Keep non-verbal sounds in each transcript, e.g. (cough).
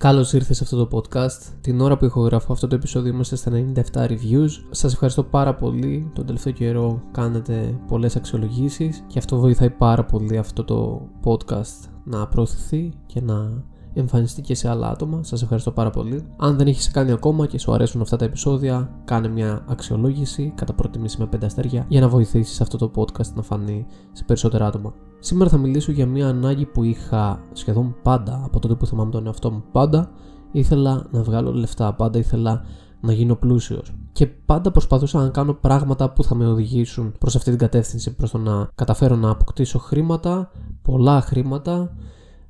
Καλώς ήρθες σε αυτό το podcast. Την ώρα που ηχογραφώ αυτό το επεισόδιο είμαστε στα 97 reviews. Σας ευχαριστώ πάρα πολύ. Τον τελευταίο καιρό κάνετε πολλές αξιολογήσεις και αυτό βοηθάει πάρα πολύ αυτό το podcast να προωθηθεί και να εμφανιστεί και σε άλλα άτομα. Σας ευχαριστώ πάρα πολύ. Αν δεν έχεις κάνει ακόμα και σου αρέσουν αυτά τα επεισόδια, κάνε μια αξιολόγηση κατά προτιμήση με 5 αστέρια για να βοηθήσεις αυτό το podcast να φανεί σε περισσότερα άτομα. Σήμερα θα μιλήσω για μια ανάγκη που είχα σχεδόν πάντα από τότε που θυμάμαι τον εαυτό μου. Πάντα ήθελα να βγάλω λεφτά, πάντα ήθελα να γίνω πλούσιος. Και πάντα προσπαθούσα να κάνω πράγματα που θα με οδηγήσουν προς αυτή την κατεύθυνση, προς το να καταφέρω να αποκτήσω χρήματα, πολλά χρήματα,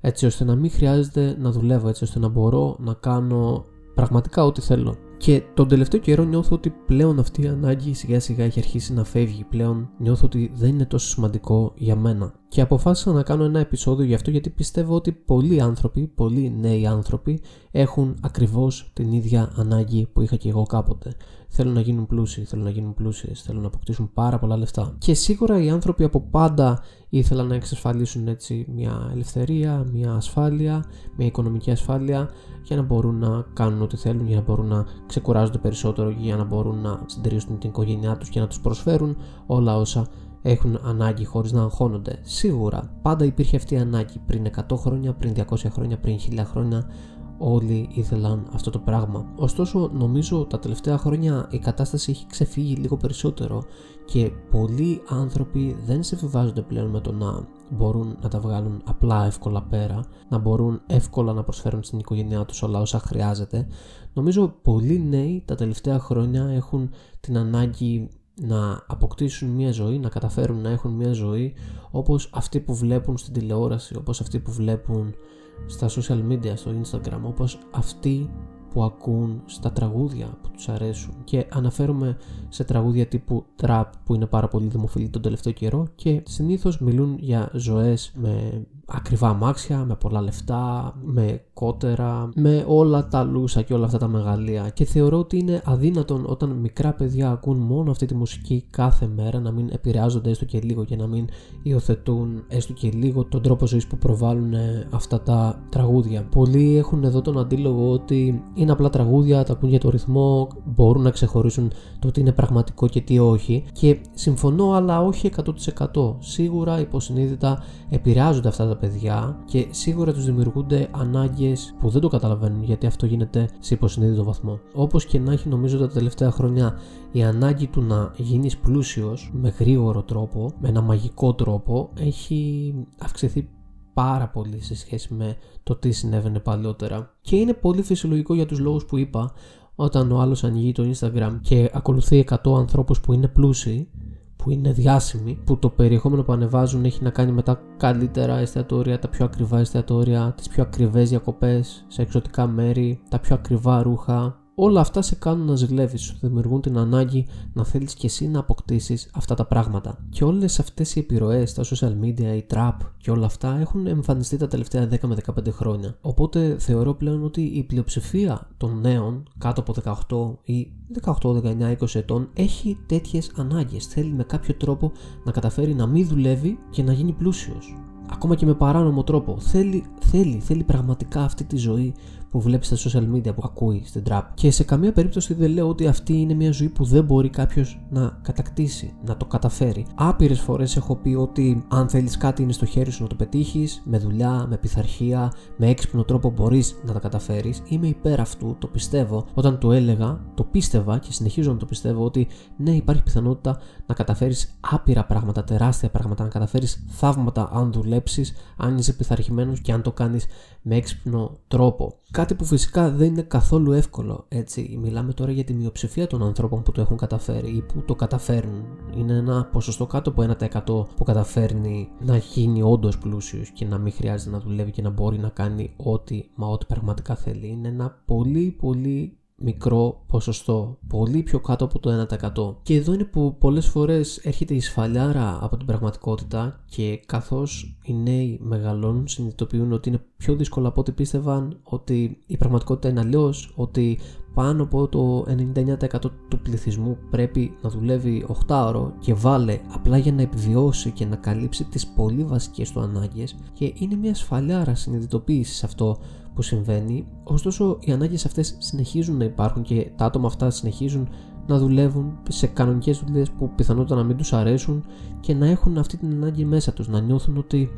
έτσι ώστε να μην χρειάζεται να δουλεύω, έτσι ώστε να μπορώ να κάνω πραγματικά ό,τι θέλω. Και τον τελευταίο καιρό νιώθω ότι πλέον αυτή η ανάγκη σιγά σιγά έχει αρχίσει να φεύγει. Πλέον νιώθω ότι δεν είναι τόσο σημαντικό για μένα. Και αποφάσισα να κάνω ένα επεισόδιο γι' αυτό γιατί πιστεύω ότι πολλοί άνθρωποι, πολλοί νέοι άνθρωποι έχουν ακριβώς την ίδια ανάγκη που είχα και εγώ κάποτε. Θέλουν να γίνουν πλούσιοι, θέλουν να γίνουν πλούσιες, θέλουν να αποκτήσουν πάρα πολλά λεφτά. Και σίγουρα οι άνθρωποι από πάντα ήθελαν να εξασφαλίσουν έτσι μια ελευθερία, μια ασφάλεια, μια οικονομική ασφάλεια για να μπορούν να κάνουν ό,τι θέλουν, για να μπορούν να ξεκουράζονται περισσότερο, για να μπορούν να συντηρήσουν την οικογένειά τους και να τους προσφέρουν όλα όσα έχουν ανάγκη χωρίς να αγχώνονται. Σίγουρα πάντα υπήρχε αυτή η ανάγκη πριν 100 χρόνια, πριν 200 χρόνια, πριν 1000 χρόνια όλοι ήθελαν αυτό το πράγμα. Ωστόσο νομίζω τα τελευταία χρόνια η κατάσταση έχει ξεφύγει λίγο περισσότερο και πολλοί άνθρωποι δεν σε φεβάζονται πλέον με το να μπορούν να τα βγάλουν απλά εύκολα πέρα, να μπορούν εύκολα να προσφέρουν στην οικογένειά τους όλα όσα χρειάζεται. Νομίζω πολλοί νέοι τα τελευταία χρόνια έχουν την ανάγκη να αποκτήσουν μια ζωή, να καταφέρουν να έχουν μια ζωή όπως αυτοί που βλέπουν στην τηλεόραση, όπως αυτοί που βλέπουν στα social media, στο Instagram, όπως αυτοί που ακούν στα τραγούδια που τους αρέσουν και αναφέρομαι σε τραγούδια τύπου trap που είναι πάρα πολύ δημοφιλή τον τελευταίο καιρό και συνήθως μιλούν για ζωές με ακριβά αμάξια, με πολλά λεφτά, με κότερα, με όλα τα λούσα και όλα αυτά τα μεγαλεία. Και θεωρώ ότι είναι αδύνατον όταν μικρά παιδιά ακούν μόνο αυτή τη μουσική κάθε μέρα να μην επηρεάζονται έστω και λίγο και να μην υιοθετούν έστω και λίγο τον τρόπο ζωής που προβάλλουν αυτά τα τραγούδια. Πολλοί έχουν εδώ τον αντίλογο ότι είναι απλά τραγούδια, τα ακούν για το ρυθμό, μπορούν να ξεχωρίσουν το ότι είναι πραγματικό και τι όχι. Και συμφωνώ, αλλά όχι 100%. Σίγουρα υποσυνείδητα επηρεάζονται αυτά τα παιδιά και σίγουρα τους δημιουργούνται ανάγκες που δεν το καταλαβαίνουν γιατί αυτό γίνεται σε υποσυνείδητο βαθμό. Όπως και να έχει νομίζω τα τελευταία χρόνια η ανάγκη του να γίνεις πλούσιος με γρήγορο τρόπο, με ένα μαγικό τρόπο έχει αυξηθεί πάρα πολύ σε σχέση με το τι συνέβαινε παλιότερα. Και είναι πολύ φυσιολογικό για τους λόγους που είπα όταν ο άλλος ανοίγει το Instagram και ακολουθεί 100 ανθρώπους που είναι πλούσιοι που είναι διάσημοι, που το περιεχόμενο που ανεβάζουν έχει να κάνει με τα καλύτερα εστιατόρια, τα πιο ακριβά εστιατόρια, τις πιο ακριβές διακοπές σε εξωτικά μέρη, τα πιο ακριβά ρούχα, Όλα αυτά σε κάνουν να ζηλεύεις, σου δημιουργούν την ανάγκη να θέλεις και εσύ να αποκτήσεις αυτά τα πράγματα. Και όλες αυτές οι επιρροές, τα social media, η trap και όλα αυτά έχουν εμφανιστεί τα τελευταία 10 με 15 χρόνια. Οπότε θεωρώ πλέον ότι η πλειοψηφία των νέων κάτω από 18 ή 18, 19, 20 ετών έχει τέτοιες ανάγκες. Θέλει με κάποιο τρόπο να καταφέρει να μην δουλεύει και να γίνει πλούσιος. Ακόμα και με παράνομο τρόπο. Θέλει, θέλει, θέλει πραγματικά αυτή τη ζωή που βλέπεις στα social media που ακούει στην trap. Και σε καμία περίπτωση δεν λέω ότι αυτή είναι μια ζωή που δεν μπορεί κάποιος να κατακτήσει, να το καταφέρει. Άπειρες φορές έχω πει ότι αν θέλεις κάτι είναι στο χέρι σου να το πετύχεις, με δουλειά, με πειθαρχία, με έξυπνο τρόπο μπορείς να τα καταφέρεις. Είμαι υπέρ αυτού, το πιστεύω. Όταν το έλεγα, το πίστευα και συνεχίζω να το πιστεύω ότι ναι, υπάρχει πιθανότητα να καταφέρεις άπειρα πράγματα, τεράστια πράγματα, να καταφέρεις θαύματα αν δουλέψεις, αν είσαι πειθαρχημένος και αν το κάνεις με έξυπνο τρόπο. Κάτι που φυσικά δεν είναι καθόλου εύκολο. Έτσι, μιλάμε τώρα για τη μειοψηφία των ανθρώπων που το έχουν καταφέρει ή που το καταφέρνουν. Είναι ένα ποσοστό κάτω από 1% που καταφέρνει να γίνει όντως πλούσιος και να μην χρειάζεται να δουλεύει και να μπορεί να κάνει ό,τι μα ό,τι πραγματικά θέλει. Είναι ένα πολύ πολύ μικρό ποσοστό, πολύ πιο κάτω από το 1%. Και εδώ είναι που πολλές φορές έρχεται η σφαλιάρα από την πραγματικότητα και καθώς οι νέοι μεγαλώνουν συνειδητοποιούν ότι είναι πιο δύσκολο από ό,τι πίστευαν, ότι η πραγματικότητα είναι αλλιώς, ότι πάνω από το 99% του πληθυσμού πρέπει να δουλεύει 8 ώρο και βάλε απλά για να επιβιώσει και να καλύψει τις πολύ βασικές του ανάγκες και είναι μια σφαλιάρα συνειδητοποίησης αυτό που συμβαίνει. Ωστόσο, οι ανάγκες αυτές συνεχίζουν να υπάρχουν και τα άτομα αυτά συνεχίζουν να δουλεύουν σε κανονικές δουλειές που πιθανότατα να μην τους αρέσουν και να έχουν αυτή την ανάγκη μέσα τους, να νιώθουν ότι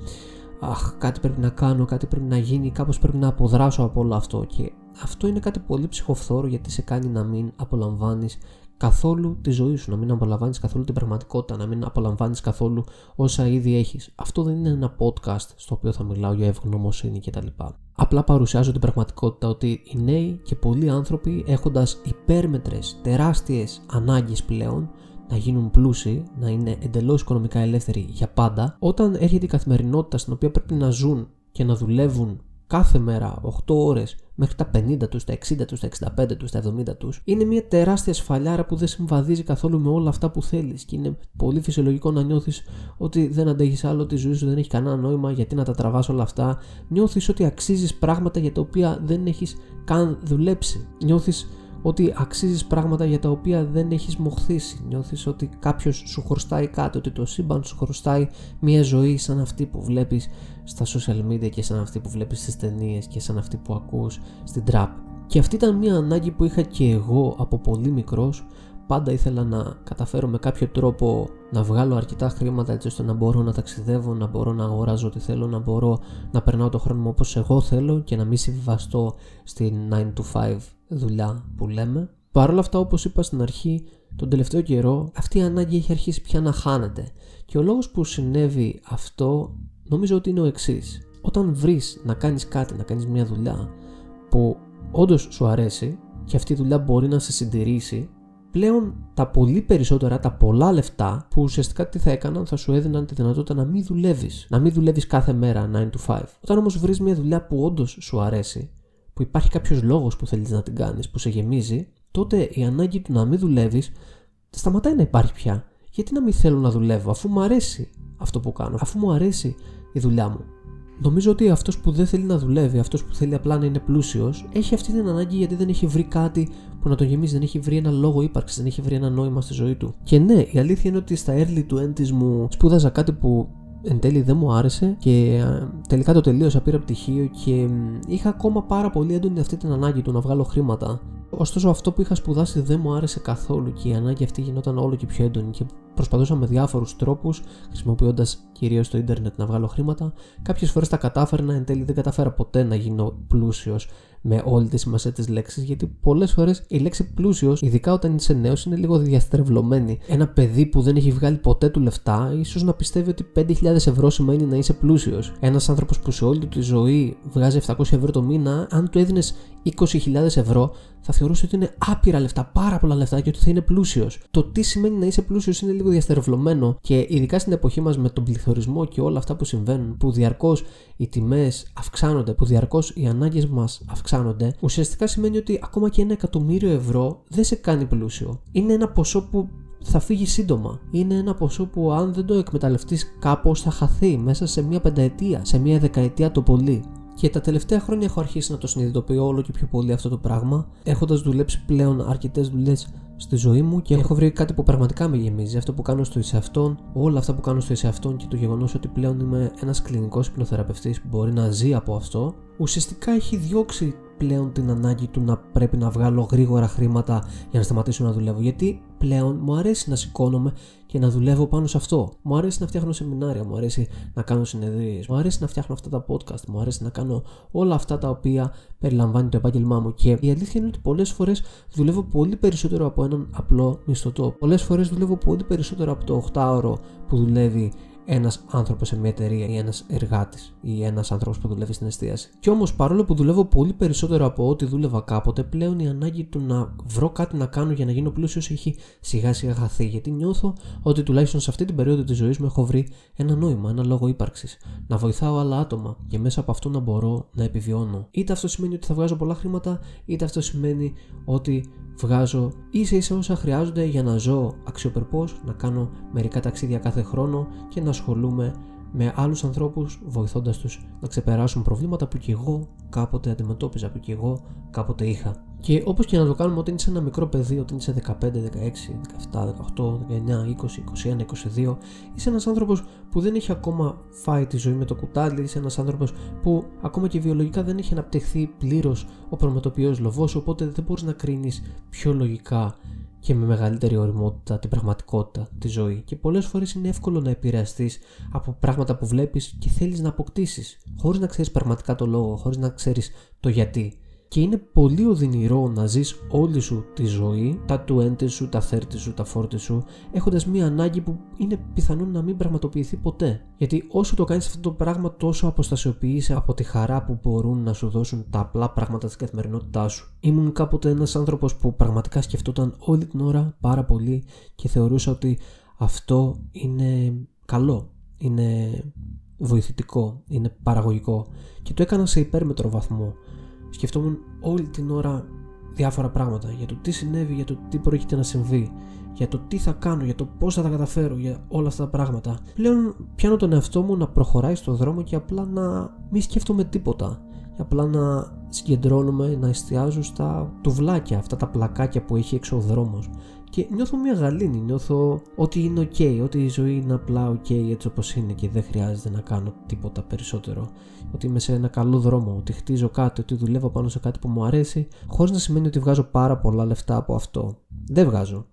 αχ, κάτι πρέπει να κάνω, κάτι πρέπει να γίνει, κάπως πρέπει να αποδράσω από όλο αυτό και αυτό είναι κάτι πολύ ψυχοφθόρο γιατί σε κάνει να μην απολαμβάνεις καθόλου τη ζωή σου, να μην απολαμβάνεις καθόλου την πραγματικότητα, να μην απολαμβάνεις καθόλου όσα ήδη έχεις. Αυτό δεν είναι ένα podcast στο οποίο θα μιλάω για ευγνωμοσύνη κτλ. Απλά παρουσιάζω την πραγματικότητα ότι οι νέοι και πολλοί άνθρωποι έχοντας υπέρμετρες, τεράστιες ανάγκες πλέον, να γίνουν πλούσιοι, να είναι εντελώς οικονομικά ελεύθεροι για πάντα, όταν έρχεται η καθημερινότητα στην οποία πρέπει να ζουν και να δουλεύουν κάθε μέρα 8 ώρες μέχρι τα 50 τους, τα 60 τους, τα 65 τους, τα 70 τους είναι μια τεράστια σφαλιάρα που δεν συμβαδίζει καθόλου με όλα αυτά που θέλεις και είναι πολύ φυσιολογικό να νιώθεις ότι δεν αντέχεις άλλο, ότι η ζωή σου δεν έχει κανένα νόημα, γιατί να τα τραβάς όλα αυτά. Νιώθεις ότι αξίζεις πράγματα για τα οποία δεν έχεις καν δουλέψει. Νιώθεις ότι αξίζεις πράγματα για τα οποία δεν έχεις μοχθήσει. Νιώθεις ότι κάποιος σου χρωστάει κάτι, ότι το σύμπαν σου χρωστάει μια ζωή σαν αυτή που βλέπεις στα social media και σαν αυτή που βλέπεις στις ταινίες και σαν αυτή που ακούς στην trap. Και αυτή ήταν μια ανάγκη που είχα και εγώ από πολύ μικρός πάντα ήθελα να καταφέρω με κάποιο τρόπο να βγάλω αρκετά χρήματα έτσι ώστε να μπορώ να ταξιδεύω, να μπορώ να αγοράζω ό,τι θέλω, να μπορώ να περνάω το χρόνο μου όπως εγώ θέλω και να μην συμβιβαστώ στην 9 to 5 δουλειά που λέμε. Παρ' όλα αυτά όπως είπα στην αρχή, τον τελευταίο καιρό αυτή η ανάγκη έχει αρχίσει πια να χάνεται και ο λόγος που συνέβη αυτό νομίζω ότι είναι ο εξής. Όταν βρεις να κάνεις κάτι, να κάνεις μια δουλειά που όντως σου αρέσει και αυτή η δουλειά μπορεί να σε συντηρήσει πλέον τα πολύ περισσότερα, τα πολλά λεφτά που ουσιαστικά τι θα έκαναν, θα σου έδιναν τη δυνατότητα να μην δουλεύεις. Να μην δουλεύεις κάθε μέρα 9 to 5. Όταν όμως βρεις μια δουλειά που όντως σου αρέσει, που υπάρχει κάποιος λόγος που θέλεις να την κάνεις, που σε γεμίζει, τότε η ανάγκη του να μην δουλεύεις σταματάει να υπάρχει πια. Γιατί να μην θέλω να δουλεύω, αφού μου αρέσει αυτό που κάνω, αφού μου αρέσει η δουλειά μου. Νομίζω ότι αυτός που δεν θέλει να δουλεύει, αυτός που θέλει απλά να είναι πλούσιος, έχει αυτή την ανάγκη γιατί δεν έχει βρει κάτι που να το γεμίζει, δεν έχει βρει ένα λόγο ύπαρξης, δεν έχει βρει ένα νόημα στη ζωή του. Και ναι, η αλήθεια είναι ότι στα early του έντη μου σπούδαζα κάτι που εν τέλει δεν μου άρεσε και τελικά το τελείωσα, πήρα πτυχίο και είχα ακόμα πάρα πολύ έντονη αυτή την ανάγκη του να βγάλω χρήματα. Ωστόσο, αυτό που είχα σπουδάσει δεν μου άρεσε καθόλου και η ανάγκη αυτή γινόταν όλο και πιο έντονη και προσπαθούσα με διάφορους τρόπους, χρησιμοποιώντας κυρίως το ίντερνετ να βγάλω χρήματα. Κάποιες φορές τα κατάφερνα, εν τέλει δεν κατάφερα ποτέ να γίνω πλούσιος με όλη τη σημασία της λέξης, γιατί πολλές φορές η λέξη πλούσιος, ειδικά όταν είσαι νέος, είναι λίγο διαστρεβλωμένη. Ένα παιδί που δεν έχει βγάλει ποτέ του λεφτά, ίσως να πιστεύει ότι 5.000 ευρώ σημαίνει να είσαι πλούσιος. Ένας άνθρωπος που σε όλη του τη ζωή βγάζει 700 ευρώ το μήνα, αν του έδινες 20.000 ευρώ, θα θεωρούσε ότι είναι άπειρα λεφτά, πάρα πολλά λεφτά και ότι θα είναι πλούσιος. Το τι σημαίνει να είσαι πλούσιος είναι λίγο διαστερευλωμένο και ειδικά στην εποχή μας με τον πληθωρισμό και όλα αυτά που συμβαίνουν, που διαρκώς οι τιμές αυξάνονται, που διαρκώς οι ανάγκες μας αυξάνονται, ουσιαστικά σημαίνει ότι ακόμα και ένα εκατομμύριο ευρώ δεν σε κάνει πλούσιο. Είναι ένα ποσό που θα φύγει σύντομα. Είναι ένα ποσό που αν δεν το εκμεταλλευτείς κάπως θα χαθεί μέσα σε μία πενταετία, σε μία δεκαετία το πολύ. Και τα τελευταία χρόνια έχω αρχίσει να το συνειδητοποιώ όλο και πιο πολύ αυτό το πράγμα, έχοντας δουλέψει πλέον αρκετές δουλειές στη ζωή μου και έχω βρει κάτι που πραγματικά με γεμίζει. Αυτό που κάνω στο εισαυτόν, όλα αυτά που κάνω στο εισαυτόν και το γεγονός ότι πλέον είμαι ένας κλινικός υπνοθεραπευτής που μπορεί να ζει από αυτό, ουσιαστικά έχει διώξει πλέον την ανάγκη του να πρέπει να βγάλω γρήγορα χρήματα για να σταματήσω να δουλεύω. Γιατί πλέον μου αρέσει να σηκώνομαι και να δουλεύω πάνω σε αυτό. Μου αρέσει να φτιάχνω σεμινάρια, μου αρέσει να κάνω συνεδρίες, μου αρέσει να φτιάχνω αυτά τα podcast, μου αρέσει να κάνω όλα αυτά τα οποία περιλαμβάνει το επάγγελμά μου. Και η αλήθεια είναι ότι πολλές φορές δουλεύω πολύ περισσότερο από έναν απλό μισθωτό. Πολλές φορές δουλεύω πολύ περισσότερο από το 8ωρο που δουλεύει ένας άνθρωπος σε μια εταιρεία ή ένας εργάτης ή ένας άνθρωπος που δουλεύει στην εστίαση. Κι όμως, παρόλο που δουλεύω πολύ περισσότερο από ό,τι δούλευα κάποτε, πλέον η ανάγκη του να βρω κάτι να κάνω για να γίνω πλούσιος έχει σιγά σιγά χαθεί. Γιατί νιώθω ότι τουλάχιστον σε αυτή την περίοδο της ζωής μου έχω βρει ένα νόημα, ένα λόγο ύπαρξης. Να βοηθάω άλλα άτομα και μέσα από αυτό να μπορώ να επιβιώνω. Είτε αυτό σημαίνει ότι θα βγάζω πολλά χρήματα, είτε αυτό σημαίνει ότι βγάζω ίσα ίσα όσα χρειάζονται για να ζω αξιοπερπώς, να κάνω μερικά ταξίδια κάθε χρόνο και να ασχολούμαι με άλλους ανθρώπους, βοηθώντας τους να ξεπεράσουν προβλήματα που και εγώ κάποτε αντιμετώπιζα, που και εγώ κάποτε είχα. Και όπως και να το κάνουμε, όταν είσαι ένα μικρό παιδί, όταν είσαι 15, 16, 17, 18, 19, 20, 21, 22, είσαι ένας άνθρωπος που δεν έχει ακόμα φάει τη ζωή με το κουτάλι, είσαι ένας άνθρωπος που ακόμα και βιολογικά δεν έχει αναπτυχθεί πλήρως ο προμετωπιό λοβός, οπότε δεν μπορείς να κρίνεις πιο λογικά και με μεγαλύτερη οριμότητα την πραγματικότητα, τη ζωή. Και πολλές φορές είναι εύκολο να επηρεαστείς από πράγματα που βλέπεις και θέλεις να αποκτήσεις, χωρίς να ξέρεις πραγματικά το λόγο, χωρίς να ξέρεις το γιατί και είναι πολύ οδυνηρό να ζεις όλη σου τη ζωή, τα 20 σου, τα 30 σου, τα 40 σου, έχοντας μία ανάγκη που είναι πιθανόν να μην πραγματοποιηθεί ποτέ. Γιατί όσο το κάνεις αυτό το πράγμα τόσο αποστασιοποιείσαι από τη χαρά που μπορούν να σου δώσουν τα απλά πράγματα της καθημερινότητάς σου. Ήμουν κάποτε ένας άνθρωπος που πραγματικά σκεφτόταν όλη την ώρα πάρα πολύ και θεωρούσα ότι αυτό είναι καλό, είναι βοηθητικό, είναι παραγωγικό και το έκανα σε υπέρμετρο βαθμό σκεφτόμουν όλη την ώρα διάφορα πράγματα για το τι συνέβη, για το τι πρόκειται να συμβεί, για το τι θα κάνω, για το πώς θα τα καταφέρω, για όλα αυτά τα πράγματα. Πλέον πιάνω τον εαυτό μου να προχωράει στον δρόμο και απλά να μην σκέφτομαι τίποτα. Και απλά να συγκεντρώνομαι, να εστιάζω στα τουβλάκια, αυτά τα πλακάκια που έχει έξω ο δρόμος και νιώθω μια γαλήνη, νιώθω ότι είναι ok, ότι η ζωή είναι απλά ok έτσι όπως είναι και δεν χρειάζεται να κάνω τίποτα περισσότερο. Ότι είμαι σε ένα καλό δρόμο, ότι χτίζω κάτι, ότι δουλεύω πάνω σε κάτι που μου αρέσει, χωρίς να σημαίνει ότι βγάζω πάρα πολλά λεφτά από αυτό. Δεν βγάζω.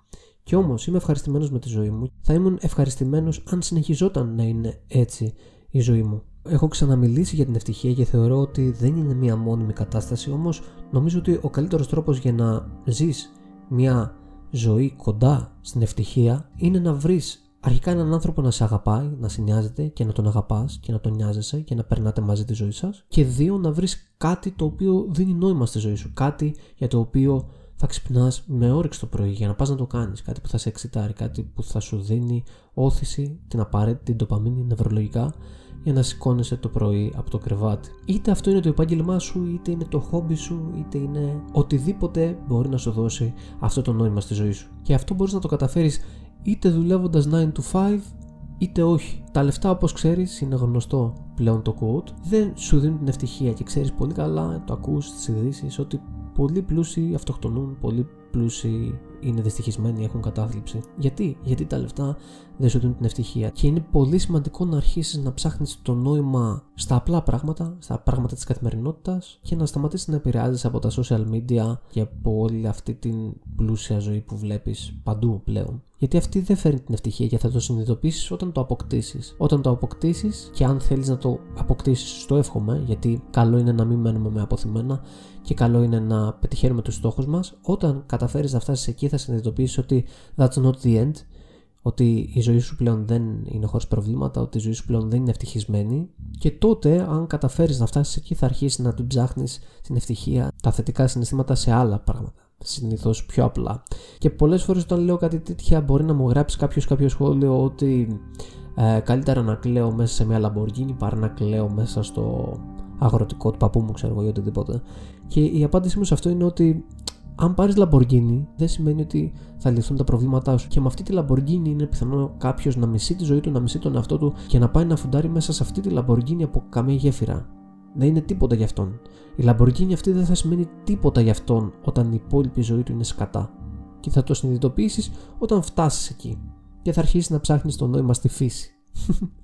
Κι όμως είμαι ευχαριστημένος με τη ζωή μου. Θα ήμουν ευχαριστημένος αν συνεχιζόταν να είναι έτσι η ζωή μου. Έχω ξαναμιλήσει για την ευτυχία και θεωρώ ότι δεν είναι μια μόνιμη κατάσταση, όμως νομίζω ότι ο καλύτερος τρόπος για να ζεις μια ζωή κοντά στην ευτυχία είναι να βρεις αρχικά έναν άνθρωπο να σε αγαπάει, να σε νοιάζεται και να τον αγαπάς και να τον νοιάζεσαι και να περνάτε μαζί τη ζωή σας. Και δύο, να βρεις κάτι το οποίο δίνει νόημα στη ζωή σου. Κάτι για το οποίο θα ξυπνάς με όρεξη το πρωί για να πας να το κάνεις. Κάτι που θα σε εξητάρει, κάτι που θα σου δίνει όθηση, την απαραίτητη την τοπαμίνη νευρολογικά για να σηκώνεσαι το πρωί από το κρεβάτι. Είτε αυτό είναι το επάγγελμά σου, είτε είναι το χόμπι σου, είτε είναι οτιδήποτε μπορεί να σου δώσει αυτό το νόημα στη ζωή σου. Και αυτό μπορείς να το καταφέρεις είτε δουλεύοντας 9 to 5, είτε όχι. Τα λεφτά, όπως ξέρεις, είναι γνωστό πλέον το quote, δεν σου δίνουν την ευτυχία και ξέρεις πολύ καλά, το ακούς στι ειδήσεις, ότι πολλοί πλούσιοι αυτοκτονούν, πολλοί πλούσιοι είναι δυστυχισμένοι, έχουν κατάθλιψη. Γιατί; Γιατί τα λεφτά δεν σου δίνουν την ευτυχία. Και είναι πολύ σημαντικό να αρχίσεις να ψάχνεις το νόημα στα απλά πράγματα, στα πράγματα της καθημερινότητας και να σταματήσεις να επηρεάζεις από τα social media και από όλη αυτή την πλούσια ζωή που βλέπεις παντού πλέον. Γιατί αυτή δεν φέρνει την ευτυχία και θα το συνειδητοποιήσεις όταν το αποκτήσεις. Όταν το αποκτήσεις και αν θέλεις να το αποκτήσεις, το εύχομαι, γιατί καλό είναι να μην μένουμε με αποθυμένα και καλό είναι να πετυχαίνουμε τους στόχους μας. Όταν καταφέρεις να φτάσεις εκεί, θα συνειδητοποιήσεις ότι that's not the end, ότι η ζωή σου πλέον δεν είναι χωρίς προβλήματα, ότι η ζωή σου πλέον δεν είναι ευτυχισμένη. Και τότε, αν καταφέρεις να φτάσεις εκεί, θα αρχίσεις να την ψάχνεις την ευτυχία, τα θετικά συναισθήματα σε άλλα πράγματα. Συνήθως πιο απλά. Και πολλές φορές όταν λέω κάτι τέτοια, μπορεί να μου γράψει κάποιος κάποιο σχόλιο ότι ε, καλύτερα να κλαίω μέσα σε μια Lamborghini παρά να κλαίω μέσα στο αγροτικό του παππού μου, ξέρω εγώ, ή οτιδήποτε. Και η απάντησή μου σε αυτό είναι ότι αν πάρεις Lamborghini, δεν σημαίνει ότι θα λυθούν τα προβλήματά σου. Και με αυτή τη Lamborghini είναι πιθανό κάποιος να μισεί τη ζωή του, να μισεί τον εαυτό του και να πάει να φουντάρει μέσα σε αυτή τη Lamborghini από καμία γέφυρα. Δεν είναι τίποτα για αυτόν. Η Lamborghini αυτή δεν θα σημαίνει τίποτα για αυτόν όταν η υπόλοιπη ζωή του είναι σκατά. Και θα το συνειδητοποιήσεις όταν φτάσεις εκεί. Και θα αρχίσεις να ψάχνεις το νόημα στη φύση.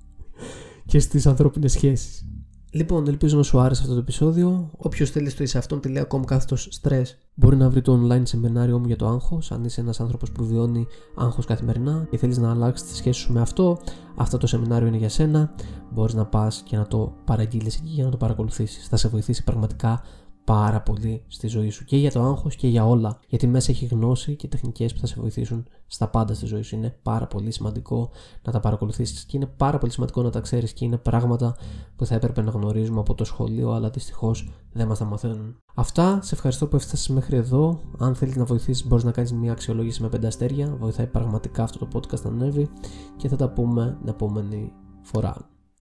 (laughs) και στις ανθρώπινες σχέσεις. Λοιπόν, ελπίζω να σου άρεσε αυτό το επεισόδιο. Όποιος θέλει στο εισαυτόν.com κάθετος stress μπορεί να βρει το online σεμινάριό μου για το άγχος. Αν είσαι ένας άνθρωπος που βιώνει άγχος καθημερινά και θέλεις να αλλάξεις τη σχέση σου με αυτό, αυτό το σεμινάριο είναι για σένα. Μπορείς να πας και να το παραγγείλεις εκεί για να το παρακολουθήσεις. Θα σε βοηθήσει πραγματικά πάρα πολύ στη ζωή σου και για το άγχος και για όλα. Γιατί μέσα έχει γνώση και τεχνικές που θα σε βοηθήσουν στα πάντα στη ζωή σου. Είναι πάρα πολύ σημαντικό να τα παρακολουθήσεις και είναι πάρα πολύ σημαντικό να τα ξέρεις και είναι πράγματα που θα έπρεπε να γνωρίζουμε από το σχολείο αλλά δυστυχώς δεν μας τα μαθαίνουν. Αυτά, σε ευχαριστώ που έφτασες μέχρι εδώ. Αν θέλεις να βοηθήσεις μπορείς να κάνεις μια αξιολόγηση με πέντε αστέρια βοηθάει πραγματικά αυτό το podcast να ανέβει και θα τα πούμε την επόμενη φορά